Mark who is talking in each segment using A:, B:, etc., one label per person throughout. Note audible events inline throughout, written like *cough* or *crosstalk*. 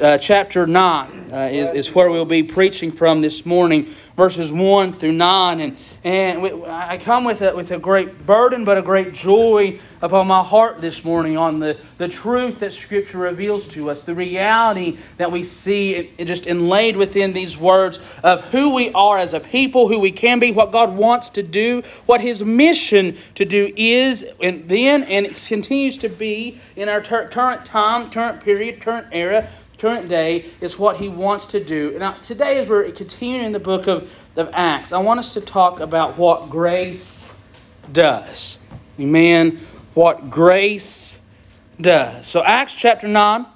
A: Uh, chapter 9 uh, is, is where we'll be preaching from this morning, verses 1 through 9. And, and we, I come with a, with a great burden, but a great joy upon my heart this morning on the, the truth that Scripture reveals to us, the reality that we see just inlaid within these words of who we are as a people, who we can be, what God wants to do, what His mission to do is, and then and continues to be in our ter- current time, current period, current era, current day, is what He wants to do. Now, today, as we're continuing in the book of, of Acts, I want us to talk about what grace does. Amen what grace does. So, Acts chapter 9,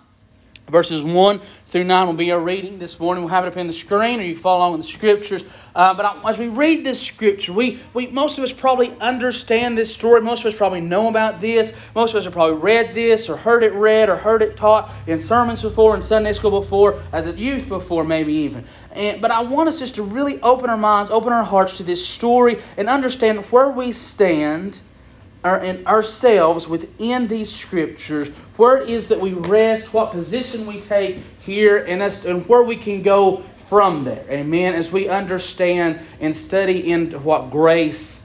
A: verses 1 through 9 will be our reading this morning. We'll have it up in the screen, or you can follow along with the scriptures. Uh, but as we read this scripture, we, we most of us probably understand this story. Most of us probably know about this. Most of us have probably read this, or heard it read, or heard it taught in sermons before, in Sunday school before, as a youth before, maybe even. And, but I want us just to really open our minds, open our hearts to this story, and understand where we stand our, in ourselves within these scriptures, where it is that we rest, what position we take here, and, as, and where we can go from there. Amen. As we understand and study into what grace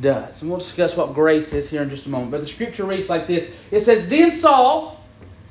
A: does. And we'll discuss what grace is here in just a moment. But the scripture reads like this It says, Then Saul,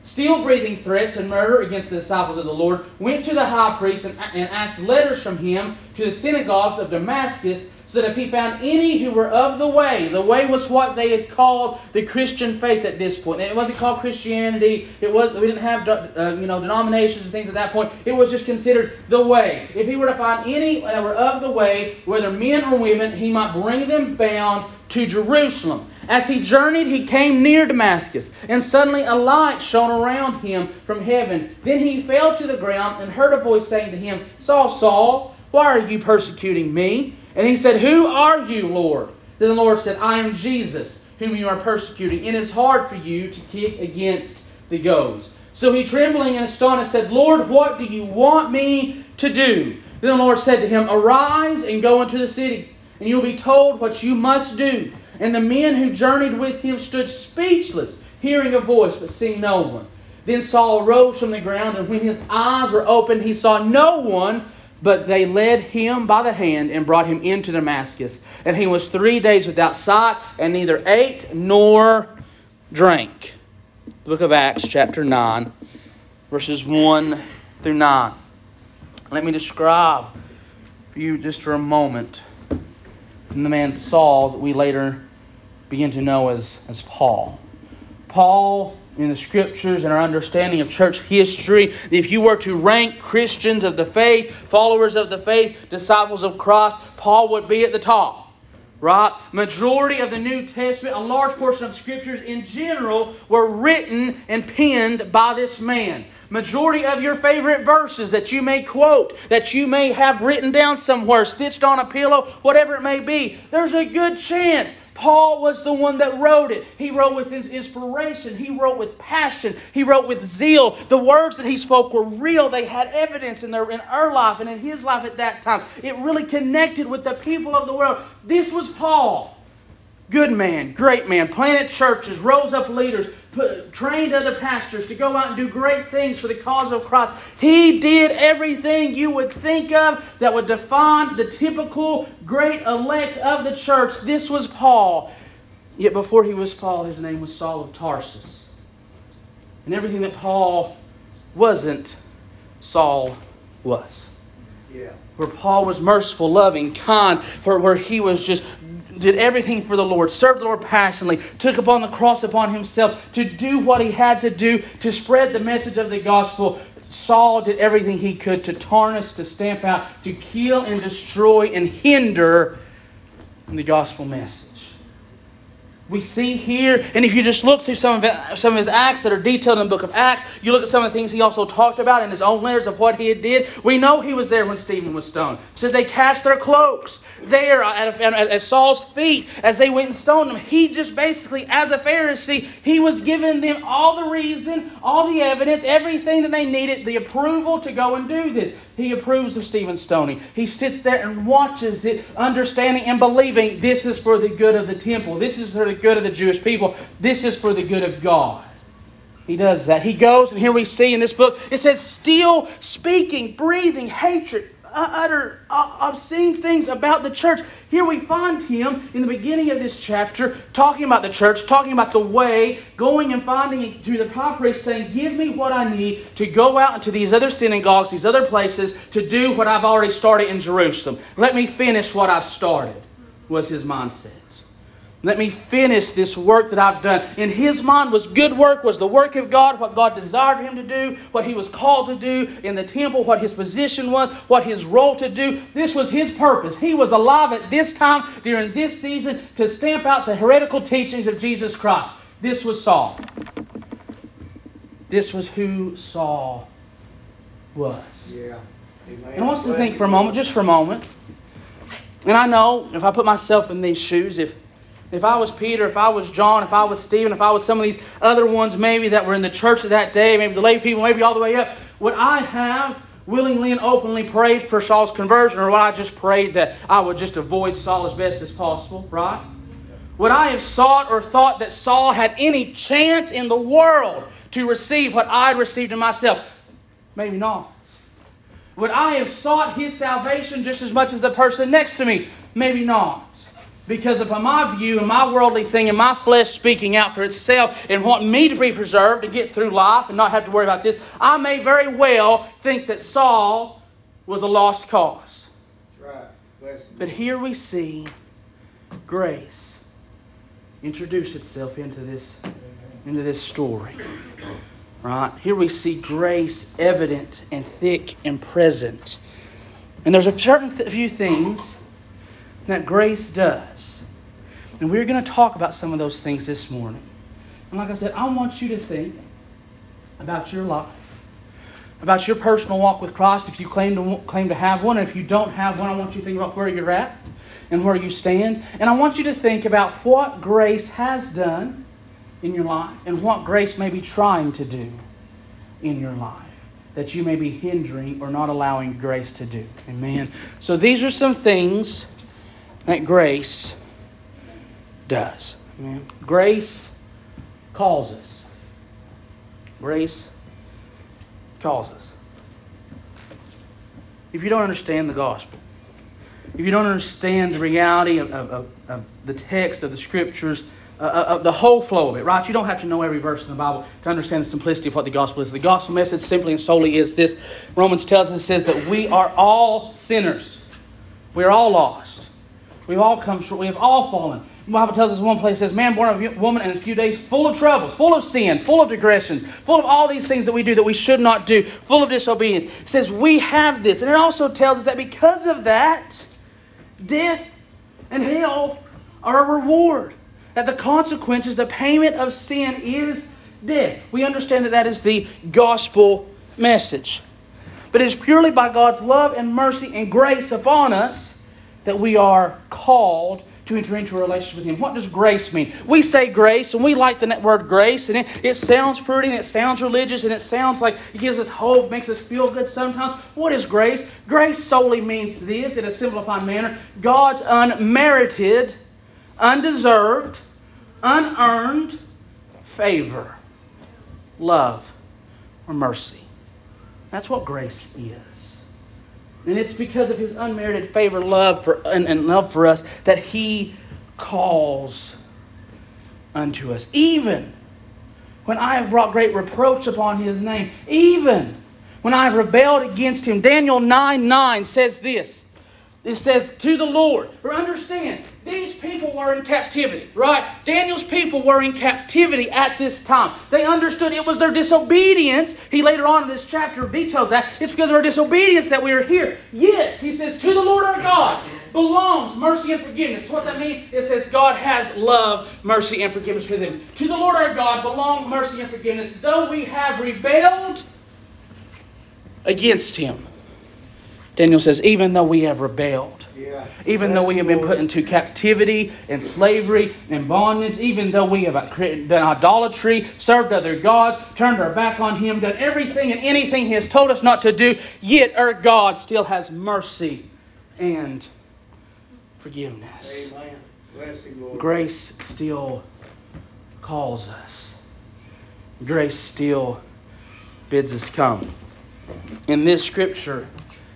A: still breathing threats and murder against the disciples of the Lord, went to the high priest and, and asked letters from him to the synagogues of Damascus so that if he found any who were of the way, the way was what they had called the Christian faith at this point. It wasn't called Christianity. It was we didn't have uh, you know denominations and things at that point. It was just considered the way. If he were to find any that were of the way, whether men or women, he might bring them bound to Jerusalem. As he journeyed, he came near Damascus, and suddenly a light shone around him from heaven. Then he fell to the ground and heard a voice saying to him, Saul, Saul, why are you persecuting me? And he said, Who are you, Lord? Then the Lord said, I am Jesus, whom you are persecuting. It is hard for you to kick against the goads. So he, trembling and astonished, said, Lord, what do you want me to do? Then the Lord said to him, Arise and go into the city, and you will be told what you must do. And the men who journeyed with him stood speechless, hearing a voice, but seeing no one. Then Saul arose from the ground, and when his eyes were opened, he saw no one but they led him by the hand and brought him into Damascus. And he was three days without sight, and neither ate nor drank. The book of Acts, chapter 9, verses 1 through 9. Let me describe for you just for a moment the man Saul that we later begin to know as, as Paul. Paul in the scriptures and our understanding of church history, if you were to rank Christians of the faith, followers of the faith, disciples of Christ, Paul would be at the top. Right? Majority of the New Testament, a large portion of the scriptures in general, were written and penned by this man. Majority of your favorite verses that you may quote, that you may have written down somewhere, stitched on a pillow, whatever it may be, there's a good chance Paul was the one that wrote it. He wrote with his inspiration. He wrote with passion. He wrote with zeal. The words that he spoke were real. They had evidence in their in our life and in his life at that time. It really connected with the people of the world. This was Paul. Good man, great man, planted churches, rose up leaders, put, trained other pastors to go out and do great things for the cause of Christ. He did everything you would think of that would define the typical great elect of the church. This was Paul. Yet before he was Paul, his name was Saul of Tarsus. And everything that Paul wasn't, Saul was. Yeah. Where Paul was merciful, loving, kind, where, where he was just did everything for the Lord, served the Lord passionately, took upon the cross upon himself to do what he had to do to spread the message of the gospel. Saul did everything he could to tarnish, to stamp out, to kill and destroy and hinder the gospel message we see here, and if you just look through some of, it, some of his acts that are detailed in the book of Acts, you look at some of the things he also talked about in his own letters of what he had did. We know he was there when Stephen was stoned. So they cast their cloaks there at, at, Saul's feet as they went and stoned him. He just basically, as a Pharisee, he was giving them all the reason, all the evidence, everything that they needed, the approval to go and do this. He approves of Stephen stoning. He sits there and watches it, understanding and believing this is for the good of the temple. This is for the good of the Jewish people. This is for the good of God. He does that. He goes, and here we see in this book, it says, still speaking, breathing hatred, utter obscene things about the church. Here we find him in the beginning of this chapter talking about the church, talking about the way, going and finding to the prophet saying, Give me what I need to go out into these other synagogues, these other places, to do what I've already started in Jerusalem. Let me finish what I've started, was his mindset. Let me finish this work that I've done. In his mind was good work, was the work of God, what God desired him to do, what he was called to do in the temple, what his position was, what his role to do. This was his purpose. He was alive at this time during this season to stamp out the heretical teachings of Jesus Christ. This was Saul. This was who Saul was.
B: Yeah.
A: And I want us to think for a moment, just for a moment. And I know if I put myself in these shoes, if if I was Peter, if I was John, if I was Stephen, if I was some of these other ones maybe that were in the church of that day, maybe the lay people, maybe all the way up, would I have willingly and openly prayed for Saul's conversion, or would I just prayed that I would just avoid Saul as best as possible, right? Would I have sought or thought that Saul had any chance in the world to receive what I had received in myself? Maybe not. Would I have sought his salvation just as much as the person next to me? Maybe not. Because of my view and my worldly thing and my flesh speaking out for itself and wanting me to be preserved to get through life and not have to worry about this, I may very well think that Saul was a lost cause. But here we see grace introduce itself into this into this story. Right? Here we see grace evident and thick and present. And there's a certain th- few things that grace does. And we're going to talk about some of those things this morning. And like I said, I want you to think about your life, about your personal walk with Christ if you claim to, claim to have one. And if you don't have one, I want you to think about where you're at and where you stand. And I want you to think about what grace has done in your life and what grace may be trying to do in your life that you may be hindering or not allowing grace to do. Amen. So these are some things that grace does. Amen. Grace calls us. Grace calls us. If you don't understand the gospel, if you don't understand the reality of, of, of the text of the scriptures, uh, uh, of the whole flow of it, right? You don't have to know every verse in the Bible to understand the simplicity of what the gospel is. The gospel message simply and solely is this. Romans tells us, says that we are all sinners. We are all lost. We've all come short. We have all fallen. The Bible tells us one place says, "Man born of woman in a few days, full of troubles, full of sin, full of digression, full of all these things that we do that we should not do, full of disobedience." It says we have this, and it also tells us that because of that, death and hell are a reward. That the consequences, the payment of sin is death. We understand that that is the gospel message. But it is purely by God's love and mercy and grace upon us that we are called to enter into a relationship with Him. What does grace mean? We say grace, and we like the word grace, and it, it sounds pretty, and it sounds religious, and it sounds like it gives us hope, makes us feel good sometimes. What is grace? Grace solely means this, in a simplified manner God's unmerited, undeserved, unearned favor, love, or mercy. That's what grace is. And it's because of his unmerited favor, love for and, and love for us that he calls unto us. Even when I have brought great reproach upon his name, even when I have rebelled against him. Daniel 9 9 says this. It says, to the Lord. Or understand, these people were in captivity, right? Daniel's people were in captivity at this time. They understood it was their disobedience. He later on in this chapter details that. It's because of our disobedience that we are here. Yet, he says, to the Lord our God belongs mercy and forgiveness. What does that mean? It says God has love, mercy, and forgiveness for them. To the Lord our God belong mercy and forgiveness, though we have rebelled against him. Daniel says, even though we have rebelled, yeah. even though we have been put into captivity and slavery and bondage, even though we have done idolatry, served other gods, turned our back on Him, done everything and anything He has told us not to do, yet our God still has mercy and forgiveness. Grace still calls us. grace still bids us come. In this scripture,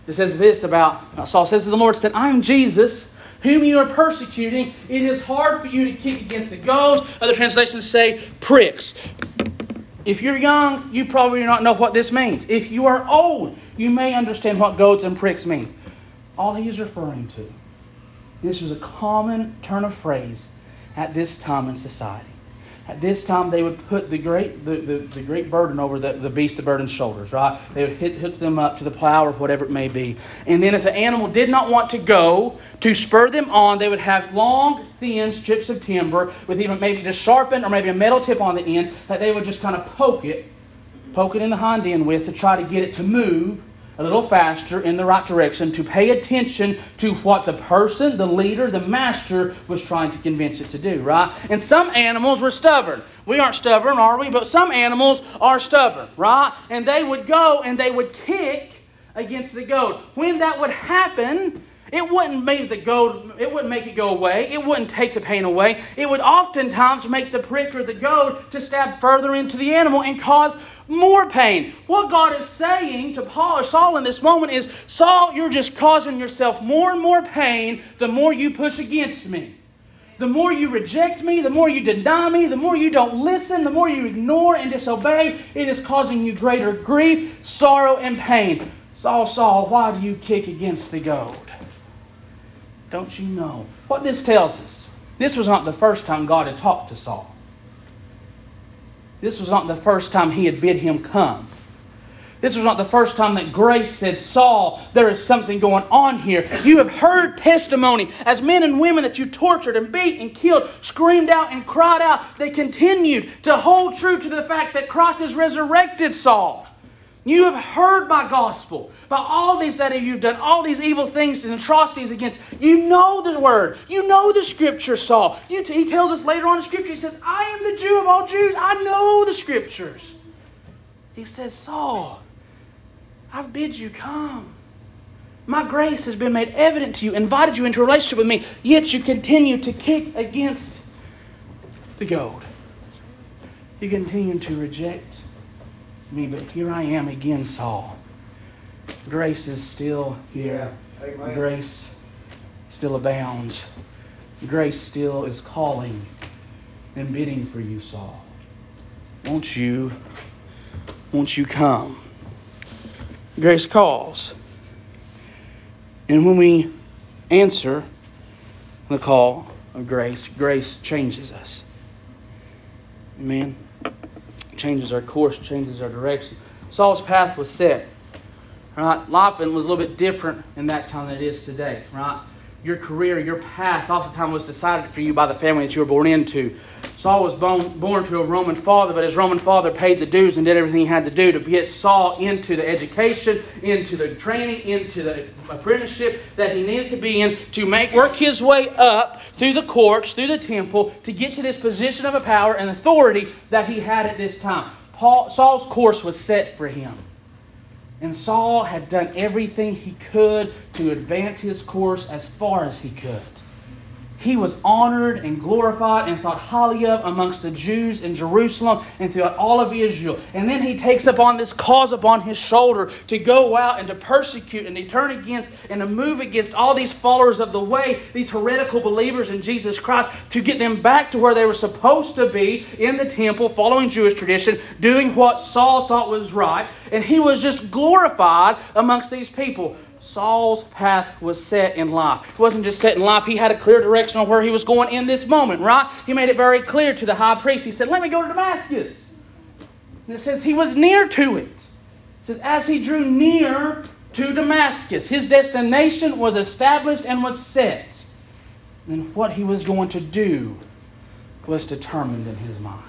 A: it says this about uh, Saul says to the Lord, said, I'm Jesus, whom you are persecuting. It is hard for you to kick against the goads. Other translations say pricks. If you're young, you probably do not know what this means. If you are old, you may understand what goads and pricks mean. All he is referring to. This was a common turn of phrase at this time in society. At this time, they would put the great, the, the, the great burden over the, the beast of burden's shoulders, right? They would hit, hook them up to the plow or whatever it may be. And then if the animal did not want to go, to spur them on, they would have long, thin strips of timber with even maybe just sharpened or maybe a metal tip on the end that they would just kind of poke it, poke it in the hind end with to try to get it to move a little faster in the right direction to pay attention to what the person, the leader, the master was trying to convince it to do, right? And some animals were stubborn. We aren't stubborn, are we? But some animals are stubborn, right? And they would go and they would kick against the goad. When that would happen, it wouldn't make the goad, it wouldn't make it go away. It wouldn't take the pain away. It would oftentimes make the prick or the goad to stab further into the animal and cause more pain. What God is saying to Paul or Saul in this moment is, Saul, you're just causing yourself more and more pain the more you push against me. The more you reject me, the more you deny me, the more you don't listen, the more you ignore and disobey, it is causing you greater grief, sorrow, and pain. Saul, Saul, why do you kick against the goad? Don't you know? What this tells us, this was not the first time God had talked to Saul. This was not the first time he had bid him come. This was not the first time that grace said, Saul, there is something going on here. You have heard testimony as men and women that you tortured and beat and killed, screamed out and cried out. They continued to hold true to the fact that Christ has resurrected Saul. You have heard my gospel about all these that you've done, all these evil things and atrocities against. You know the word. You know the scripture, Saul. T- he tells us later on in scripture, he says, I am the Jew of all Jews. I know the scriptures. He says, Saul, I've bid you come. My grace has been made evident to you, invited you into a relationship with me, yet you continue to kick against the goad. You continue to reject me, but here I am again, Saul. Grace is still here. Yeah. Grace still abounds. Grace still is calling and bidding for you, Saul. Won't you? Won't you come? Grace calls. And when we answer the call of grace, grace changes us. Amen changes our course, changes our direction. Saul's path was set. Right? Life was a little bit different in that time than it is today. Right? Your career, your path, oftentimes was decided for you by the family that you were born into. Saul was born, born to a Roman father, but his Roman father paid the dues and did everything he had to do to get Saul into the education, into the training, into the apprenticeship that he needed to be in to make work his way up through the courts, through the temple, to get to this position of a power and authority that he had at this time. Paul, Saul's course was set for him. And Saul had done everything he could to advance his course as far as he could he was honored and glorified and thought highly of amongst the Jews in Jerusalem and throughout all of Israel. And then he takes upon this cause upon his shoulder to go out and to persecute and to turn against and to move against all these followers of the way, these heretical believers in Jesus Christ, to get them back to where they were supposed to be in the temple, following Jewish tradition, doing what Saul thought was right. And he was just glorified amongst these people. Saul's path was set in life. It wasn't just set in life, he had a clear direction on where he was going in this moment, right? He made it very clear to the high priest. He said, Let me go to Damascus. And it says he was near to it. It says, As he drew near to Damascus, his destination was established and was set. And what he was going to do was determined in his mind.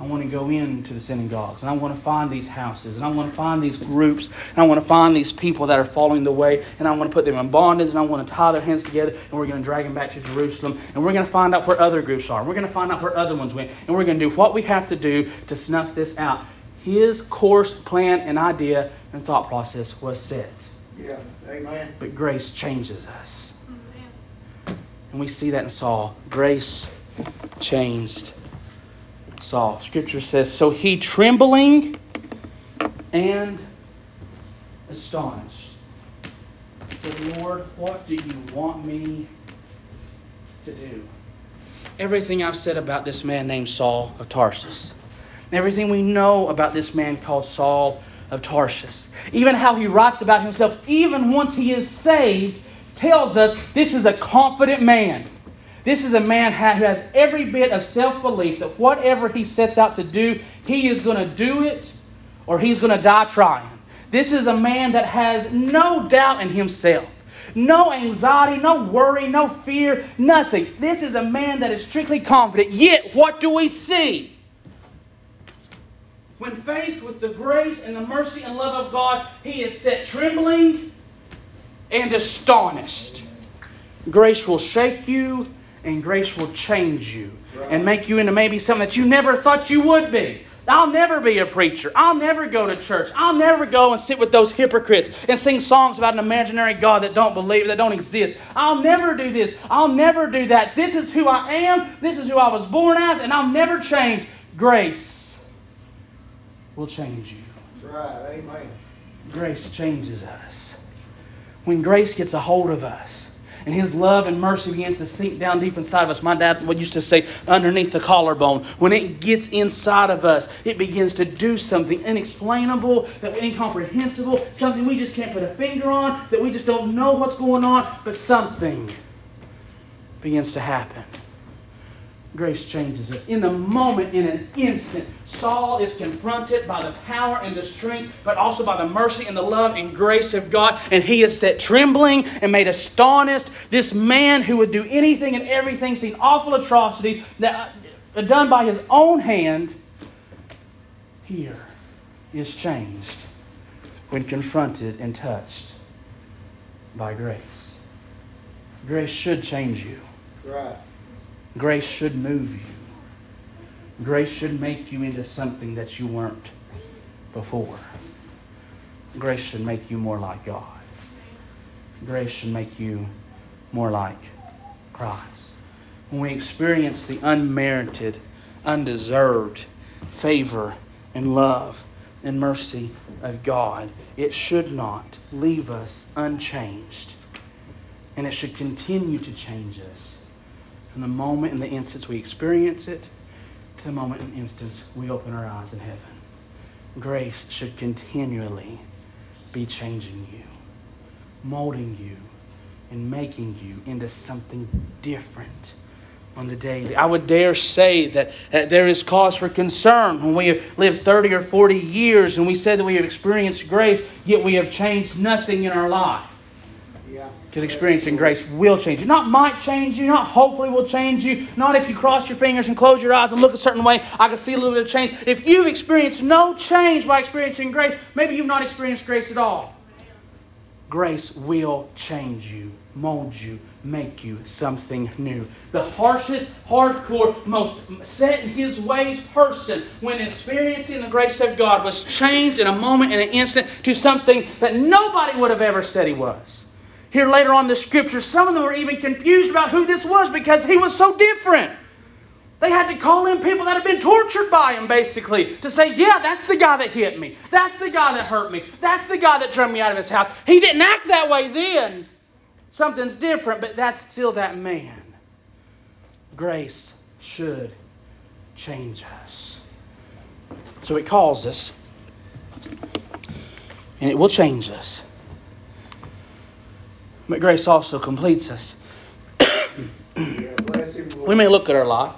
A: I want to go into the synagogues and I want to find these houses and I want to find these groups and I want to find these people that are following the way and I want to put them in bondage and I want to tie their hands together and we're going to drag them back to Jerusalem and we're going to find out where other groups are. and We're going to find out where other ones went and we're going to do what we have to do to snuff this out. His course, plan, and idea and thought process was set.
B: Yeah, amen.
A: But grace changes us. Amen. And we see that in Saul. Grace changed Saul. Scripture says, So he trembling and astonished said, Lord, what do you want me to do? Everything I've said about this man named Saul of Tarsus, everything we know about this man called Saul of Tarsus, even how he writes about himself, even once he is saved, tells us this is a confident man. This is a man who has every bit of self belief that whatever he sets out to do, he is going to do it or he's going to die trying. This is a man that has no doubt in himself. No anxiety, no worry, no fear, nothing. This is a man that is strictly confident. Yet, what do we see? When faced with the grace and the mercy and love of God, he is set trembling and astonished. Grace will shake you and grace will change you and make you into maybe something that you never thought you would be. I'll never be a preacher. I'll never go to church. I'll never go and sit with those hypocrites and sing songs about an imaginary God that don't believe, that don't exist. I'll never do this. I'll never do that. This is who I am. This is who I was born as, and I'll never change. Grace will change you.
B: That's right. Amen.
A: Grace changes us. When grace gets a hold of us, and His love and mercy begins to sink down deep inside of us. My dad would used to say, underneath the collarbone. When it gets inside of us, it begins to do something inexplainable, incomprehensible, something we just can't put a finger on, that we just don't know what's going on, but something begins to happen. Grace changes us. In the moment, in an instant, Saul is confronted by the power and the strength, but also by the mercy and the love and grace of God, and he is set trembling and made astonished. This man who would do anything and everything, seen awful atrocities that are uh, done by his own hand, here is changed when confronted and touched by grace. Grace should change you.
B: Right.
A: Grace should move you. Grace should make you into something that you weren't before. Grace should make you more like God. Grace should make you more like Christ. When we experience the unmerited, undeserved favor and love and mercy of God, it should not leave us unchanged. And it should continue to change us from the moment and the instance we experience it the moment and instance we open our eyes in heaven. Grace should continually be changing you, molding you, and making you into something different on the daily. I would dare say that, that there is cause for concern when we have lived 30 or 40 years and we say that we have experienced grace, yet we have changed nothing in our life. Because experiencing grace will change you. Not might change you, not hopefully will change you, not if you cross your fingers and close your eyes and look a certain way, I can see a little bit of change. If you've experienced no change by experiencing grace, maybe you've not experienced grace at all. Grace will change you, mold you, make you something new. The harshest, hardcore, most set in his ways person, when experiencing the grace of God, was changed in a moment, in an instant, to something that nobody would have ever said he was. Here later on in the scriptures, some of them were even confused about who this was because he was so different. They had to call in people that had been tortured by him, basically, to say, Yeah, that's the guy that hit me. That's the guy that hurt me. That's the guy that drove me out of his house. He didn't act that way then. Something's different, but that's still that man. Grace should change us. So it calls us, and it will change us. But grace also completes us. *coughs* we may look at our life,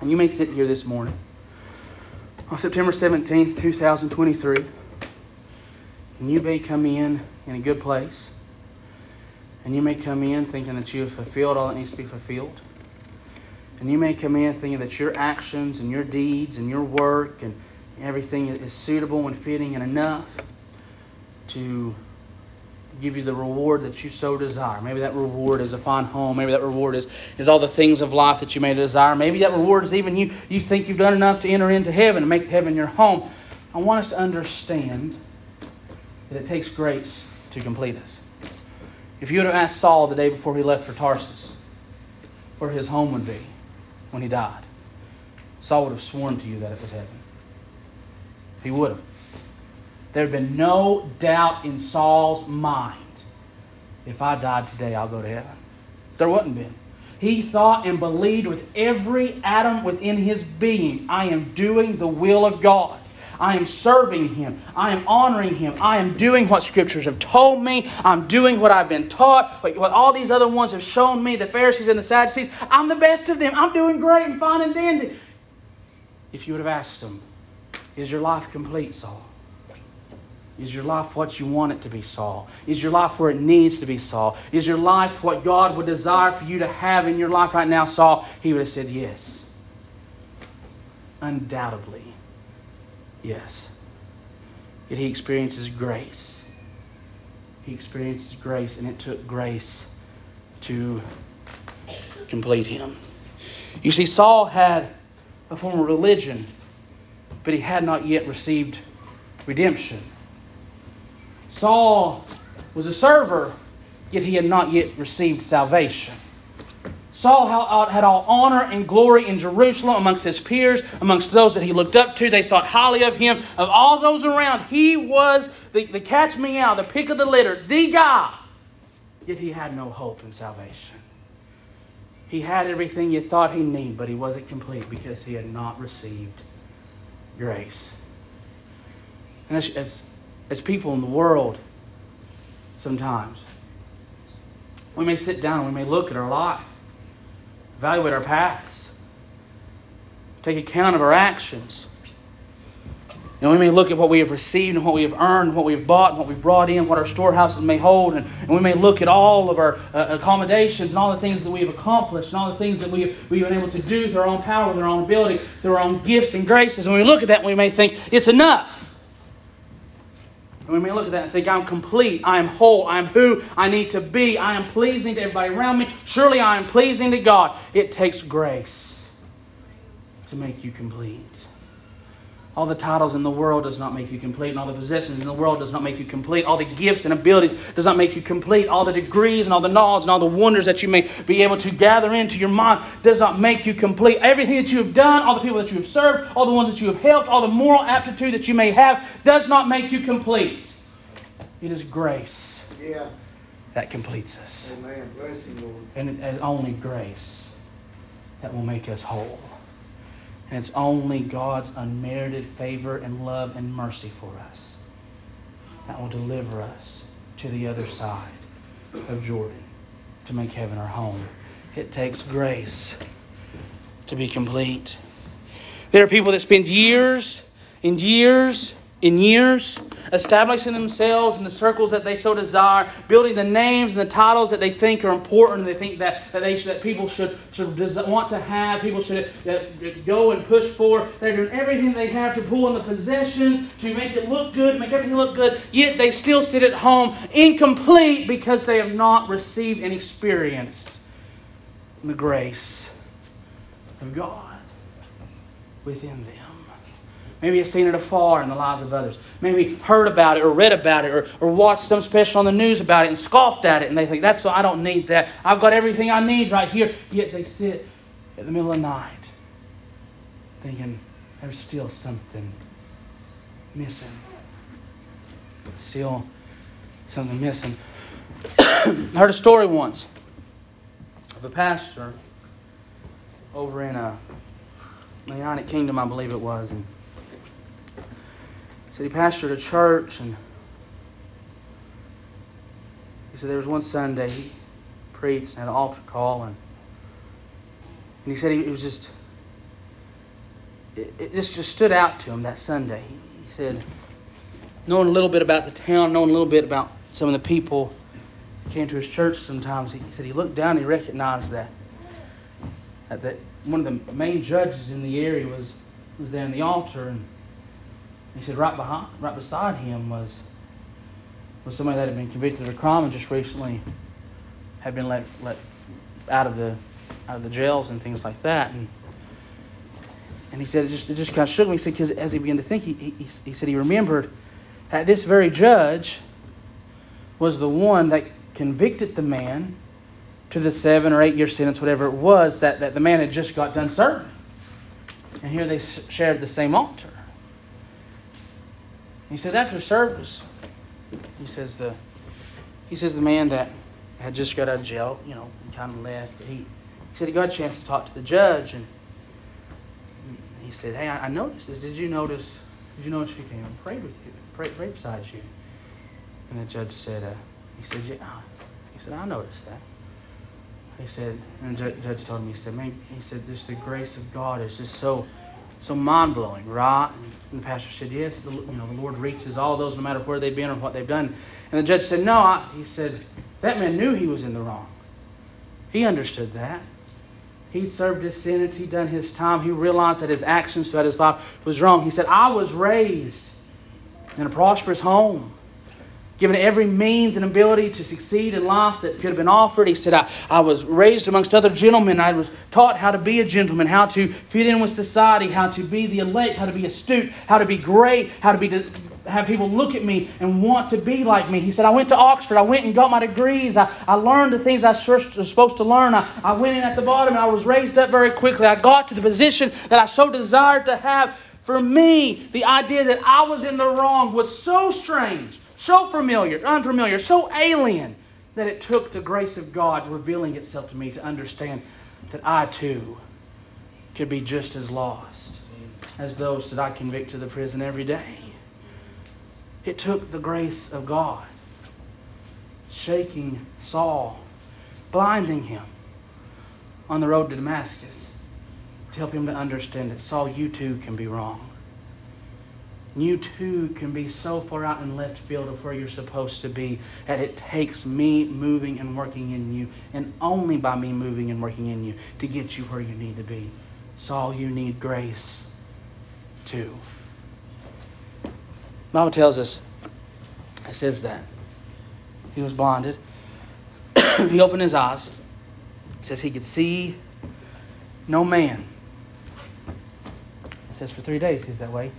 A: and you may sit here this morning on September 17th, 2023, and you may come in in a good place, and you may come in thinking that you have fulfilled all that needs to be fulfilled. And you may come in thinking that your actions and your deeds and your work and everything is suitable and fitting and enough to give you the reward that you so desire. Maybe that reward is a fine home. Maybe that reward is, is all the things of life that you may desire. Maybe that reward is even you, you think you've done enough to enter into heaven and make heaven your home. I want us to understand that it takes grace to complete us. If you would have asked Saul the day before he left for Tarsus where his home would be when he died, Saul would have sworn to you that it was heaven. He would have. There had been no doubt in Saul's mind if I died today, I'll go to heaven. There wouldn't been. He thought and believed with every atom within his being I am doing the will of God. I am serving Him. I am honoring Him. I am doing what Scriptures have told me. I'm doing what I've been taught, what, what all these other ones have shown me, the Pharisees and the Sadducees. I'm the best of them. I'm doing great and fine and dandy. If you would have asked them, Is your life complete, Saul? Is your life what you want it to be, Saul? Is your life where it needs to be, Saul? Is your life what God would desire for you to have in your life right now, Saul? He would have said yes. Undoubtedly, yes. Yet he experiences grace. He experiences grace, and it took grace to complete him. You see, Saul had a form of religion, but he had not yet received redemption. Saul was a server, yet he had not yet received salvation. Saul uh, had all honor and glory in Jerusalem amongst his peers, amongst those that he looked up to. They thought highly of him. Of all those around, he was the, the catch me out, the pick of the litter, the guy. Yet he had no hope in salvation. He had everything you thought he needed, but he wasn't complete because he had not received grace. And as, as as people in the world sometimes. We may sit down and we may look at our life, evaluate our paths, take account of our actions. And we may look at what we have received and what we have earned, what we have bought and what we've brought in, what our storehouses may hold, and, and we may look at all of our uh, accommodations and all the things that we have accomplished and all the things that we have, we've been able to do through our own power, through our own ability, through our own gifts and graces. And when we look at that, we may think it's enough. And we may look at that and think, I'm complete, I am whole, I am who I need to be, I am pleasing to everybody around me. Surely I am pleasing to God. It takes grace to make you complete. All the titles in the world does not make you complete, and all the possessions in the world does not make you complete. All the gifts and abilities does not make you complete. All the degrees and all the knowledge and all the wonders that you may be able to gather into your mind does not make you complete. Everything that you have done, all the people that you have served, all the ones that you have helped, all the moral aptitude that you may have does not make you complete. It is grace
B: yeah.
A: that completes us.
B: Amen. Bless you, Lord.
A: And, and only grace that will make us whole. And it's only God's unmerited favor and love and mercy for us that will deliver us to the other side of Jordan to make heaven our home. It takes grace to be complete. There are people that spend years and years and years, establishing themselves in the circles that they so desire, building the names and the titles that they think are important, and they think that, that, they that people should, should want to have, people should go and push for. They're doing everything they have to pull in the possessions, to make it look good, make everything look good, yet they still sit at home incomplete because they have not received and experienced the grace of God within them. Maybe you've seen it afar in the lives of others. Maybe heard about it or read about it or, or watched some special on the news about it and scoffed at it and they think, that's why I don't need that. I've got everything I need right here. Yet they sit in the middle of the night thinking, there's still something missing. Still something missing. *clears throat* I heard a story once of a pastor over in a, uh, the United Kingdom, I believe it was, and said he pastored a church and he said there was one Sunday he preached and had an altar call and, and he said he, it was just it, it, just just stood out to him that Sunday. He, he said knowing a little bit about the town, knowing a little bit about some of the people came to his church sometimes. He, said he looked down and he recognized that that one of the main judges in the area was was there in the altar and he said right behind, right beside him was was somebody that had been convicted of a crime and just recently had been let let out of the out of the jails and things like that. And and he said it just it just kind of shook me. He said because as he began to think, he, he he said he remembered that this very judge was the one that convicted the man to the seven or eight year sentence, whatever it was, that, that the man had just got done serving. And here they shared the same altar. He says after service, he says the he says the man that had just got out of jail, you know, kind of left, but he, he said he got a chance to talk to the judge and he said, Hey, I, I noticed this. Did you notice did you notice she came and prayed with you, prayed, prayed beside you? And the judge said, uh, he said, yeah. He said, I noticed that. He said, and the judge told me, he said, man, he said, just the grace of God is just so, so mind blowing, right? And the pastor said, yes, the, you know, the Lord reaches all those no matter where they've been or what they've done. And the judge said, no. I, he said, that man knew he was in the wrong. He understood that. He'd served his sentence. He'd done his time. He realized that his actions throughout his life was wrong. He said, I was raised in a prosperous home given every means and ability to succeed in life that could have been offered. He said, I, I was raised amongst other gentlemen. I was taught how to be a gentleman, how to fit in with society, how to be the elect, how to be astute, how to be great, how to be to have people look at me and want to be like me. He said, I went to Oxford. I went and got my degrees. I, I learned the things I was supposed to learn. I, I went in at the bottom and I was raised up very quickly. I got to the position that I so desired to have. For me, the idea that I was in the wrong was so strange so familiar, unfamiliar, so alien that it took the grace of God revealing itself to me to understand that I too could be just as lost as those that I convict to the prison every day. It took the grace of God shaking Saul, blinding him on the road to Damascus to help him to understand that Saul, you too can be wrong you too can be so far out in left field of where you're supposed to be that it takes me moving and working in you, and only by me moving and working in you to get you where you need to be. Saul, you need grace too. Bible tells us, it says that he was blinded. *coughs* he opened his eyes. It says he could see no man. It says for three days he's that way.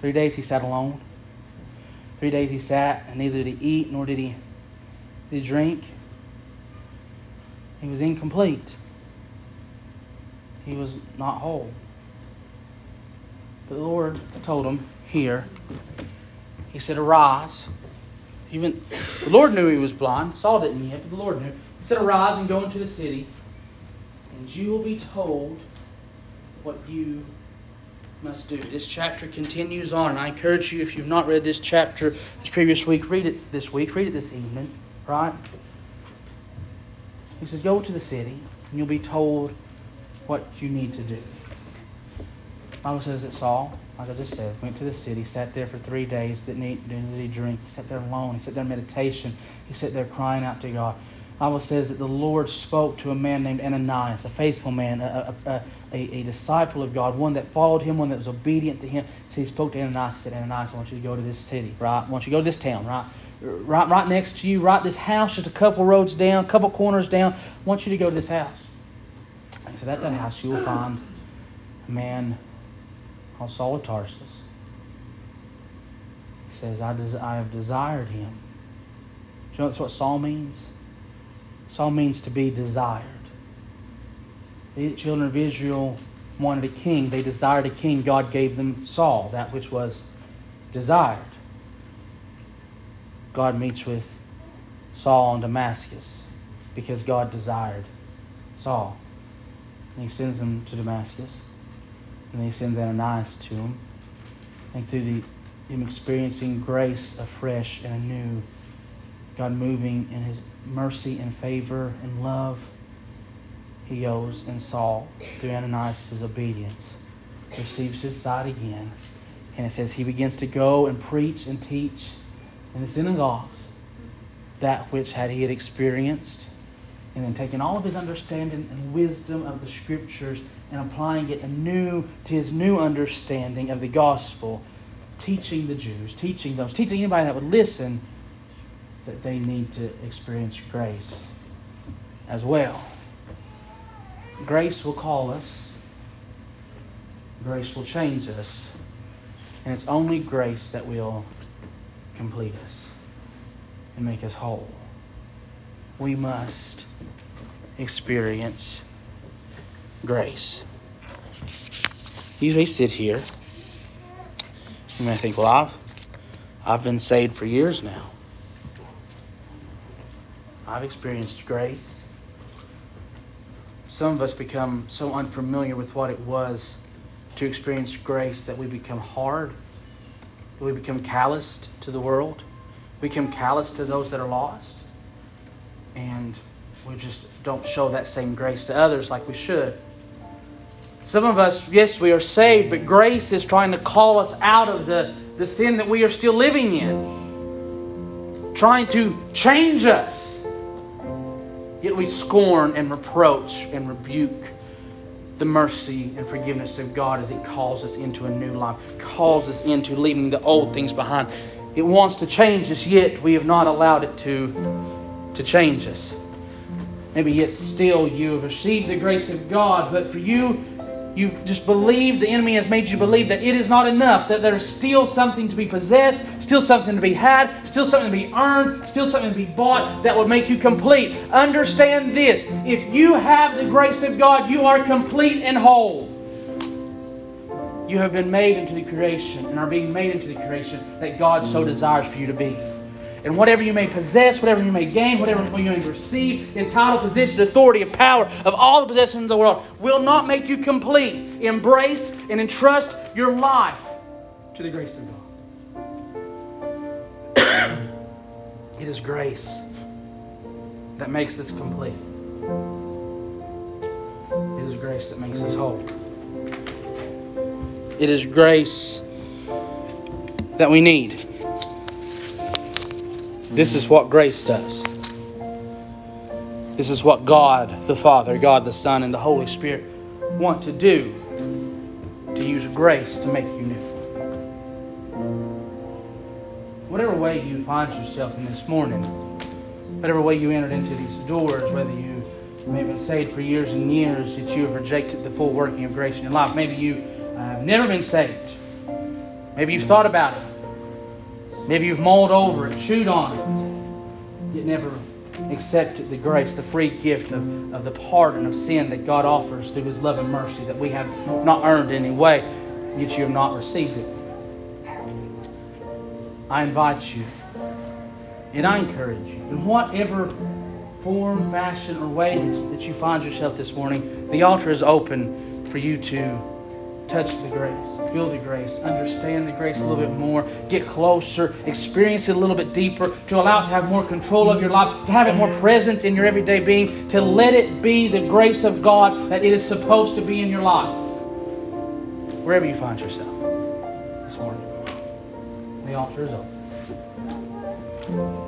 A: Three days he sat alone. Three days he sat, and neither did he eat nor did he, did he drink. He was incomplete. He was not whole. But the Lord told him here, He said, Arise. Even the Lord knew he was blind. Saul didn't yet, but the Lord knew. He said, Arise and go into the city, and you will be told what you must do. This chapter continues on. I encourage you, if you've not read this chapter this previous week, read it this week, read it this evening, right? He says, Go to the city, and you'll be told what you need to do. Bible says that Saul, like I just said, went to the city, sat there for three days, didn't eat, didn't eat, drink. He sat there alone. He sat there in meditation. He sat there crying out to God. Bible says that the Lord spoke to a man named Ananias, a faithful man, a, a, a, a, disciple of God, one that followed him, one that was obedient to him. So he spoke to Ananias and said, Ananias, I want you to go to this city, right? I want you to go to this town, right? Right, right next to you, right this house, just a couple roads down, a couple corners down. I want you to go to this house. And said, at that house you will find a man called Saul of Tarsus. He says, I, des- I have desired him. Do you know that's what Saul means? Saul means to be desired. The children of Israel wanted a king. They desired a king. God gave them Saul, that which was desired. God meets with Saul in Damascus because God desired Saul. And he sends him to Damascus. And he sends Ananias to him. And through the, him experiencing grace afresh and anew, God moving in his mercy and favor and love he owes in Saul through Ananias' obedience, receives his sight again. And it says he begins to go and preach and teach in the synagogues that which had he had experienced, and then taking all of his understanding and wisdom of the scriptures and applying it anew to his new understanding of the gospel, teaching the Jews, teaching those, teaching anybody that would listen that they need to experience grace as well. Grace will call us, grace will change us, and it's only grace that will complete us and make us whole. We must experience grace. You may sit here. You may think, well, I've, I've been saved for years now. I've experienced grace. Some of us become so unfamiliar with what it was to experience grace that we become hard, we become calloused to the world, we become callous to those that are lost, and we just don't show that same grace to others like we should. Some of us, yes, we are saved, but grace is trying to call us out of the, the sin that we are still living in, trying to change us. Yet we scorn and reproach and rebuke the mercy and forgiveness of God as it calls us into a new life, calls us into leaving the old things behind. It wants to change us, yet we have not allowed it to, to change us. Maybe yet still you have received the grace of God, but for you, you just believe, the enemy has made you believe that it is not enough, that there's still something to be possessed, still something to be had, still something to be earned, still something to be bought that would make you complete. Understand this if you have the grace of God, you are complete and whole. You have been made into the creation and are being made into the creation that God so desires for you to be. And whatever you may possess, whatever you may gain, whatever you may receive in title, position, authority, and power of all the possessions of the world will not make you complete. Embrace and entrust your life to the grace of God. It is grace that makes us complete. It is grace that makes us whole. It is grace that we need. This is what grace does. This is what God the Father, God the Son, and the Holy Spirit want to do to use grace to make you new. Whatever way you find yourself in this morning, whatever way you entered into these doors, whether you may have been saved for years and years, that you have rejected the full working of grace in your life. Maybe you uh, have never been saved. Maybe you've thought about it. Maybe you've mulled over it, chewed on it, yet never accepted the grace, the free gift of, of the pardon of sin that God offers through His love and mercy that we have not earned in any way, yet you have not received it. I invite you and I encourage you, in whatever form, fashion, or way that you find yourself this morning, the altar is open for you to touch the grace, feel the grace, understand the grace a little bit more, get closer, experience it a little bit deeper, to allow it to have more control of your life, to have it more presence in your everyday being, to let it be the grace of God that it is supposed to be in your life. Wherever you find yourself this morning, the altar is open.